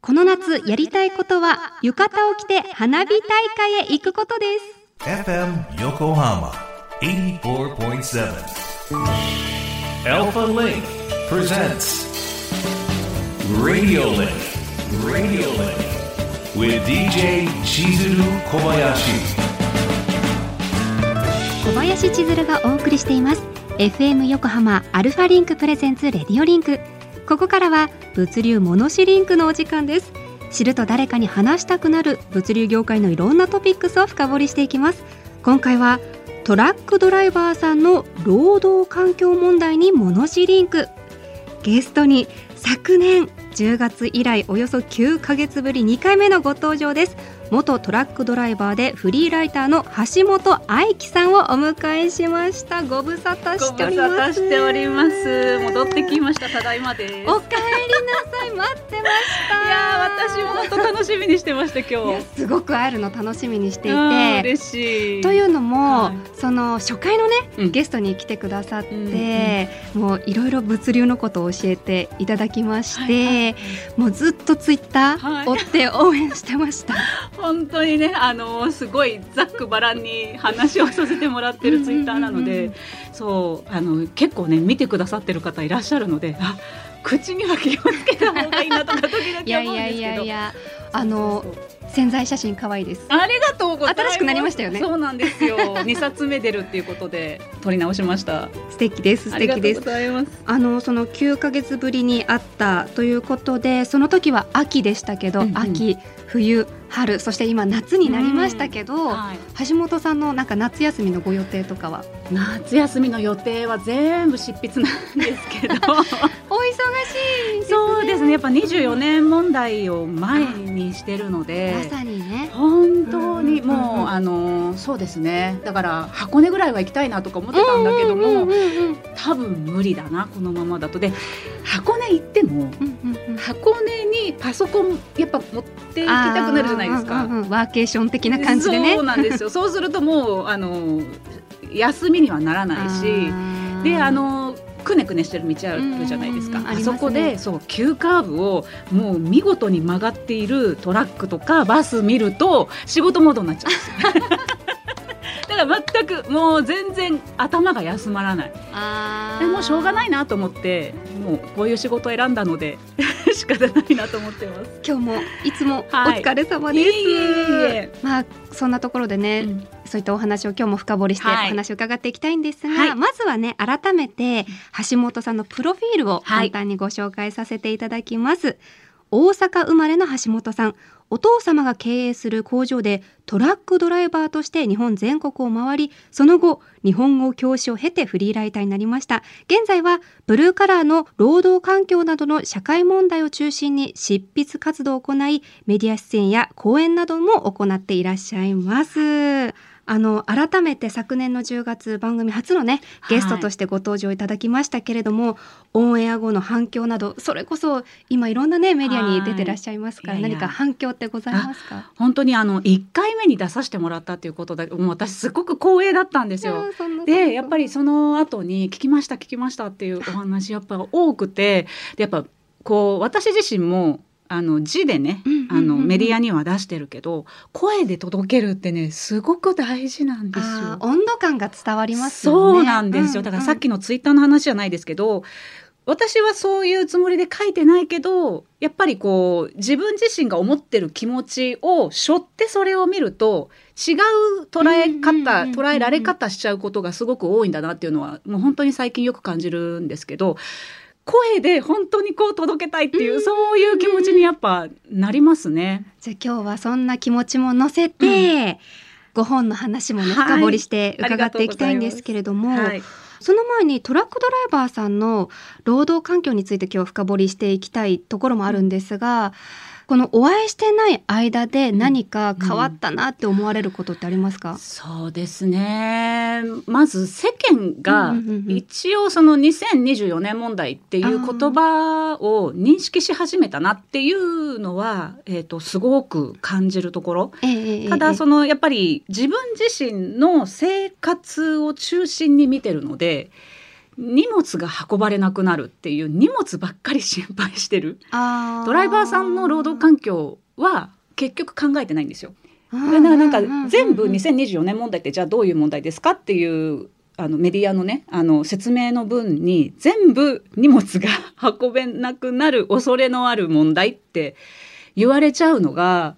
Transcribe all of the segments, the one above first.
この夏やりたいことは浴衣を着て花火大会へ行くことです。小林千鶴がお送りしています FM 横浜 ALFALINK presents RADIO LINKここからは物流モノシリンクのお時間です。知ると誰かに話したくなる物流業界のいろんなトピックスを深掘りしていきます。今回はトラックドライバーさんの労働環境問題にモノシリンク。ゲストに昨年10月以来およそ9ヶ月ぶり2回目のご登場です。元トラックドライバーでフリーライターの橋本愛樹さんをお迎えしました。ご無沙汰しております。ご無沙汰しております戻ってきました。ただいまです。お帰りなさい。待ってました。いや私も本当楽しみにしてました今日。すごく会えるの楽しみにしていて。嬉しい。というのも、はい。その初回のね、うん。ゲストに来てくださって、うんもういろいろ物流のことを教えていただきまして、はいはもうずっとツイッタはい。ー追って応援してました。本当にねあのすごいざっくばらんに話をさせてもらってるツイッターなので、そうあの結構ね見てくださってる方いらっしゃるのであ口には気をつけた方がいいなとか時々思うんですけど。いやいやいやいやあの潜在写真可愛いです。ありがとうございます。新しくなりましたよね。そうなんですよ。二冊目出るっていうことで撮り直しました。素敵です素ありがとうご敵です。ざいます。あのその9ヶ月ぶりに会ったということでその時は秋でしたけど、うんうん。秋冬春そして今夏になりましたけど、はい。橋本さんのなんか夏休みのご予定とかは？夏休みの予定は全部執筆なんですけど。お忙しいねそうですね。やっぱ24年問題を前にしてるのでまさにね。本当にもうあのそうですね。だから箱根ぐらいは行きたいなとか思ってたんだけども多分無理だなこのままだと。で箱根行っても箱根にパソコンやっぱ持って行きたくなるじゃないですか。ワーケーション的な感じでね。そうなんですよ。そうするともうあの休みにはならないし。ー。であのくねくねしてる道あるじゃないですか、あそこでそう急カーブをもう見事に曲がっているトラックとかバス見ると仕事モードになっちゃうんですよ。だから全くもう全然頭が休まらない。でもうしょうがないなと思ってもうこういう仕事を選んだので 仕方ないなと思ってます。今日もいつもおはい。疲れ様です、いえいえいえ。まあそんなところでね、うんそういったお話を今日も深掘りしておはい。話を伺っていきたいんですが、はい。まずはね改めて橋本さんのプロフィールをはい。簡単にご紹介させていただきます、大阪生まれの橋本さん。お父様が経営する工場でトラックドライバーとして日本全国を回りその後日本語教師を経てフリーライターになりました。現在はブルーカラーの労働環境などの社会問題を中心に執筆活動を行いメディア出演や講演なども行っていらっしゃいますあの改めて昨年の10月番組初のねゲストとしてご登場いただきましたけれども、オンエア後の反響などそれこそ今いろんなねメディアに出てらっしゃいますから、はい。何か反響ってございますか？本当にあの1回目に出させてもらったということだもう私すごく光栄だったんですよ。でやっぱりりその後に聞きました聞きましたっていうお話やっぱ多くてでやっぱこう私自身もあの字でねあのメディアには出してるけど声で届けるってねすごく大事なんですよ。温度感が伝わりますよねそうなんですよ。だからさっきのツイッターの話じゃないですけど、私はそういうつもりで書いてないけど、やっぱりこう自分自身が思ってる気持ちを背負ってそれを見ると違う捉え方、うん捉えられ方しちゃうことがすごく多いんだなっていうのはもう本当に最近よく感じるんですけど。声で本当にこう届けたいっていう、そういう気持ちにやっぱなりますね。じゃあ今日はそんな気持ちも乗せて、ご本の話もねはい深掘りして伺っていきたいんですけれども、はい。その前にトラックドライバーさんの労働環境について今日深掘りしていきたいところもあるんですが、このお会いしてない間で何か変わったなって思われることってありますか、そうですね。まず世間がうんうんうんうん。一応その2024年問題っていう言葉を認識し始めたなっていうのは、えっ、とすごく感じるところ。ええええ。ただそのやっぱり自分自身の生活を中心に見てるので荷物が運ばれなくなるっていう荷物ばっかり心配してる。あドライバーさんの労働環境は結局考えてないんですよ。境だからなんか全部2024年問題ってじゃあどういう問題ですかっていうあのメディアのねあの説明の文に全部荷物が運べなくなる恐れのある問題って言われちゃうのが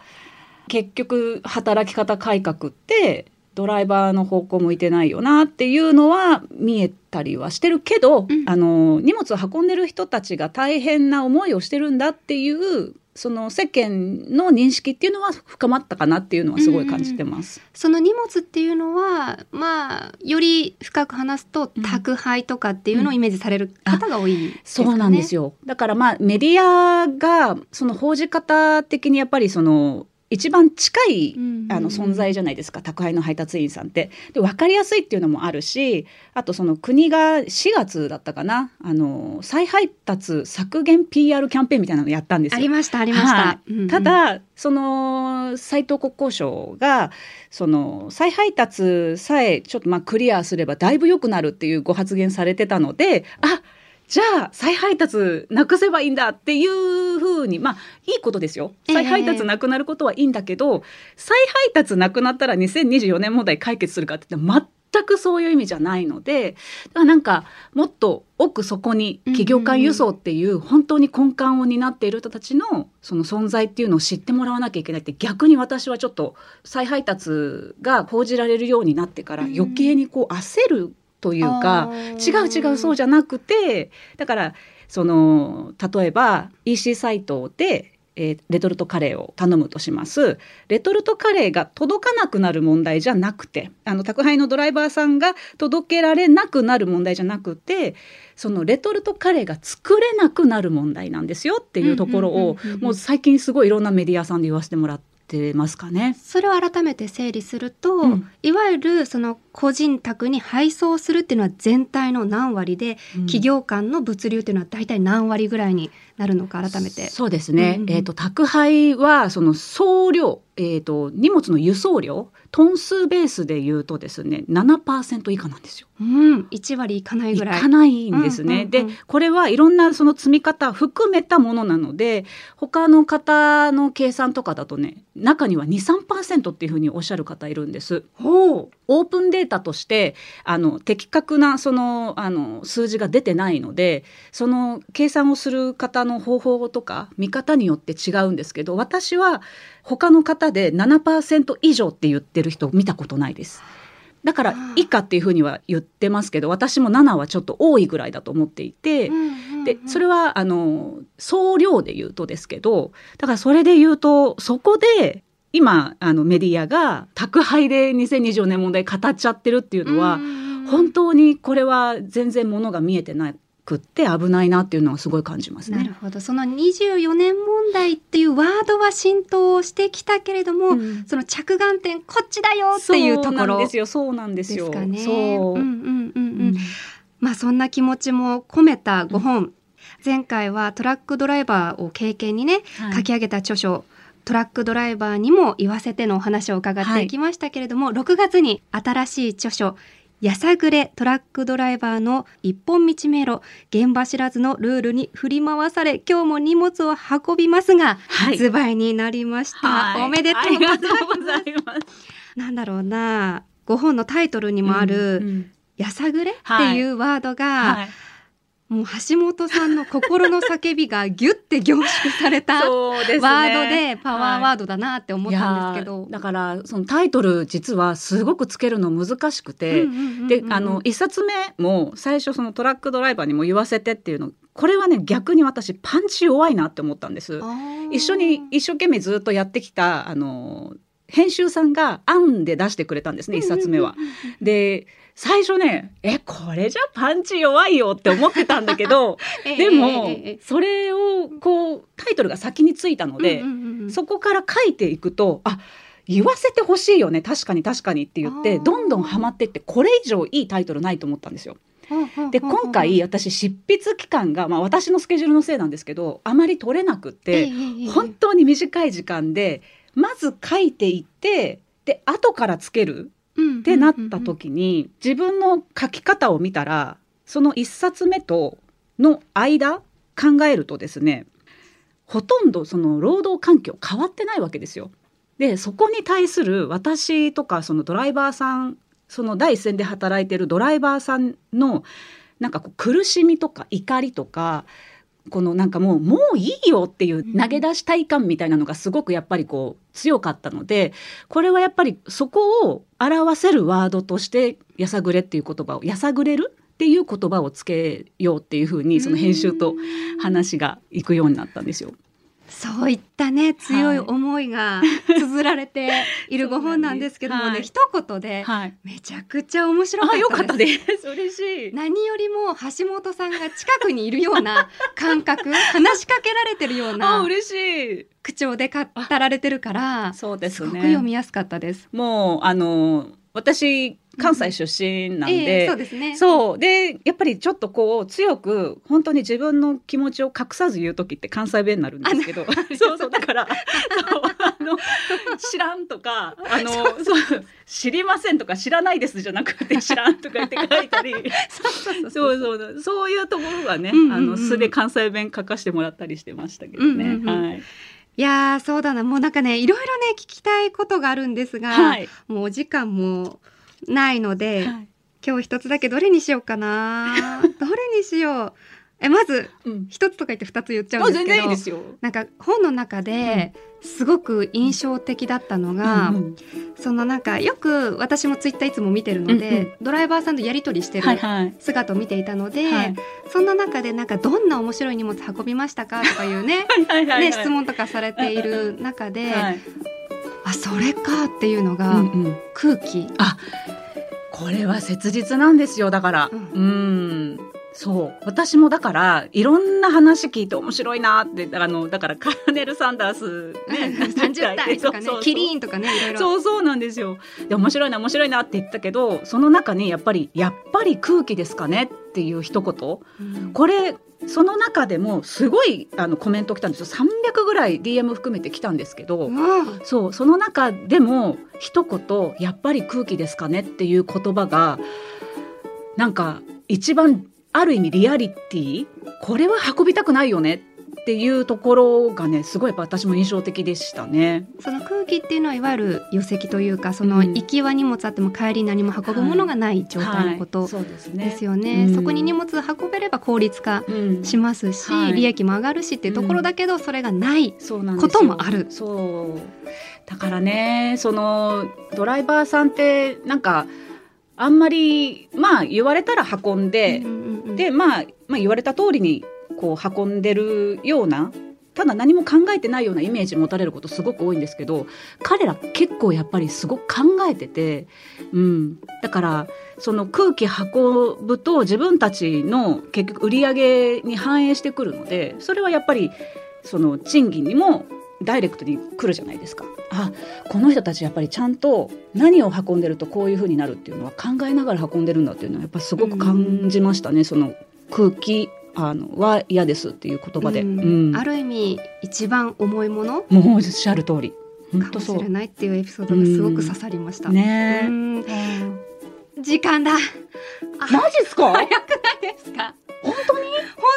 結局働き方改革ってドライバーの方向向いてないよなっていうのは見えたりはしてるけど、うんあの荷物を運んでる人たちが大変な思いをしてるんだっていうその世間の認識っていうのは深まったかなっていうのはすごい感じてます。その荷物っていうのはまあより深く話すとうん宅配とかっていうのをイメージされる方が多いですかね。そうなんですよ。だからまあメディアがその報じ方的にやっぱりその一番近いあの存在じゃないですか宅配の配達員さんって。で分かりやすいっていうのもあるしあとその国が4月だったかなあの再配達削減 PR キャンペーンみたいなのやったんですよあり。ましたありました。はただその斉藤国交省がその再配達さえちょっとまあクリアすればだいぶ良くなるっていうご発言されてたのであじゃあ再配達なくせばいいんだっていうふうにまあいいことですよ。ええ。再配達なくなることはいいんだけど、再配達なくなったら2024年問題解決するかって言ったら全くそういう意味じゃないのでだからなんかもっと奥底に企業間輸送っていう本当に根幹を担っている人たちのその存在っていうのを知ってもらわなきゃいけないって逆に私はちょっと再配達が報じられるようになってから余計にこう焦るというか、違う違うそうじゃなくてだからその例えば EC サイトで、えーレトルトカレーを頼むとします。レトルトカレーが届かなくなる問題じゃなくてあの宅配のドライバーさんが届けられなくなる問題じゃなくてそのレトルトカレーが作れなくなる問題なんですよっていうところをもう最近すごいいろんなメディアさんで言わせてもらってますかね。それを改めて整理すると、うん。いわゆるその個人宅に配送するっていうのは全体の何割で、うん企業間の物流っていうのは大体何割ぐらいになるのか改めて。そうですね、うんえー、と宅配はその送料、えー、と荷物の輸送量トン数ベースで言うとですね7%以下なんですよ。うん、1割いかないいぐらい。かないんですね。うんうんうんでこれはいろんなその積み方含めたものなので他の方の計算とかだとね中には23%っていうふうにおっしゃる方いるんです。ほうオープンデータとしてあの的確なそのあの数字が出てないのでその計算をする方の方法とか見方によって違うんですけど私は他の方で7%以上って言ってる人見たことないです。だから以下っていうふうには言ってますけど私も7はちょっと多いぐらいだと思っていて。でそれはあの総量で言うとですけどだからそれで言うとそこで今あのメディアが宅配で2024年問題語っちゃってるっていうのは、本当にこれは全然ものが見えてなくって危ないなっていうのはすごい感じますね。なるほど。その24年問題っていうワードは浸透してきたけれども、うん。その着眼点こっちだよっていうところそうなんですよ。そうなんですよ。ですかね。そう、うんうんうんうん。うん。まあそんな気持ちも込めた5本、前回はトラックドライバーを経験にね、はい。書き上げた著書トラックドライバーにも言わせてのお話を伺っていきましたけれども、6月に新しい著書やさぐれトラックドライバーの一本道迷路現場知らずのルールに振り回され今日も荷物を運びますが、はい。発売になりました、はい。おめでとうございます。なんだろうな5本のタイトルにもある、うんうん。やさぐれっていうワードが、はいもう橋本さんの心の叫びがギュッて凝縮されたワードでパワーワードだなって思ったんですけどいやー。だからそのタイトル実はすごくつけるの難しくて、うんうんうんうんであの一冊目も最初そのトラックドライバーにも言わせてっていうのこれはね逆に私パンチ弱いなって思ったんです。一緒に一生懸命ずっとやってきたあの編集さんが案で出してくれたんですね一冊目は。で最初ねえこれじゃパンチ弱いよって思ってたんだけど ええでもそれをこうタイトルが先についたので、うんうんうんうん。そこから書いていくとあ言わせてほしいよね。確かに確かにって言ってどんどんハマってってこれ以上いいタイトルないと思ったんですよ。で今回私執筆期間が、まあ、私のスケジュールのせいなんですけどあまり取れなくって本当に短い時間でまず書いていってで後からつけるってなった時に自分の書き方を見たらその1冊目との間考えるとですねほとんどその労働環境変わってないわけですよ。でそこに対する私とかそのドライバーさんその第一線で働いてるドライバーさんのなんかこう苦しみとか怒りとかこのなんかもうもういいよっていう投げ出したい感みたいなのがすごくやっぱりこう強かったのでこれはやっぱりそこを表せるワードとして「やさぐれ」っていう言葉を「やさぐれる」っていう言葉をつけようっていうふうにその編集と話がいくようになったんですよ。そういったね強い思いが 綴られているご本なんですけどもね、はい一言ではい、めちゃくちゃ面白かったです。嬉しい。何よりも橋本さんが近くにいるような 感覚話しかけられてるようあな嬉しい。口調で語られてるからそうですすごくね。読みやすかったです。もうあの私関西出身なんえで、えそうですね。そう。でやっぱりちょっとこう強く本当に自分の気持ちを隠さず言う時って関西弁になるんですけど そうそうだからあの知らんとか あのそう。知りませんとか知らないですじゃなくて知らんとか言って書いたり。そうそうそういうところがね、うんうんうん。あの素で関西弁書かしてもらったりしてましたけどね。うんうんうん。はい。いやーそうだな。もうなんかねいろいろね聞きたいことがあるんですが、はい。もうお時間もないので、はい。今日一つだけどれにしようかな。どれにしよう。えまずうん。一つとか言って二つ言っちゃうんあですけど全然いいですよ。なんか本の中ですごく印象的だったのが、うんうん。そのなんかよく私もツイッターいつも見てるので、うんうん。ドライバーさんとやり取りしてるはいはい。姿を見ていたので、はい。そんな中でなんかどんな面白い荷物運びましたかとかいうね はいはいはい。ね質問とかされている中で、はいあそれかっていうのが、うんうん。空気。これは切実なんですよだから。ううん。んそう。私もだからいろんな話聞いて面白いなってあのだからカーネル・サンダース、ね、30代とかねキリンとかねいろいろ。そうそうなんですよ。で面白いな面白いなって言ったけどその中にやっぱりやっぱり空気ですかねっていう一言。うん。これその中でもすごいあのコメント来たんですよ。300ぐらい DM 含めて来たんですけど、うんそうその中でも一言「やっぱり空気ですかね」っていう言葉がなんか一番ある意味リアリティ？これは運びたくないよねっていうところがねすごいやっぱ私も印象的でしたね。その空気っていうのはいわゆる余席というかそのうん。行きは荷物あっても帰り何も運ぶものがない状態のことですよね。うん。そこに荷物運べれば効率化うんしますし、はい。利益も上がるしっていうところだけど、それがない。こともある。そう。だからねそのドライバーさんってなんかあんまりまあ言われたら運んで、うんうんうん。で、まあ、まあ言われた通りにこう運んでるようなただ何も考えてないようなイメージ持たれることすごく多いんですけど彼ら結構やっぱりすごく考えてて、うん、だからその空気運ぶと自分たちの結局売り上げに反映してくるのでそれはやっぱりその賃金にもダイレクトに来るじゃないですか。あこの人たちやっぱりちゃんと何を運んでるとこういう風になるっていうのは考えながら運んでるんだっていうのはやっぱすごく感じましたね、その空気あのは嫌ですっていう言葉で、うん。うん。ある意味一番重いもの？もうおっしゃる通り。かもしれうないっていうエピソードがすごく刺さりました。ね時間だ。あマジっすか？早くないですか？本当に？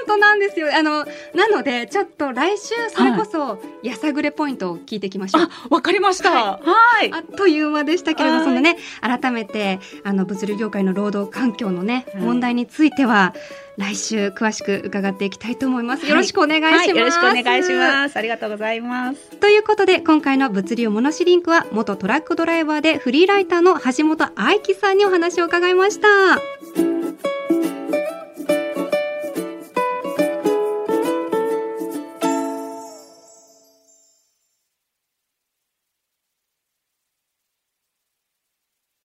本当なんですよ。あのなのでちょっと来週それこそやさぐれポイントを聞いていきましょう。あわかりましたはいあっという間でしたけれどはいそのね改めてあの物流業界の労働環境のね、はい問題については来週詳しく伺っていきたいと思います。はいよろしくお願いします。はい、よろしくお願いしますありがとうございますということで今回の物流モノシリンクは元トラックドライバーでフリーライターの橋本愛樹さんにお話を伺いました。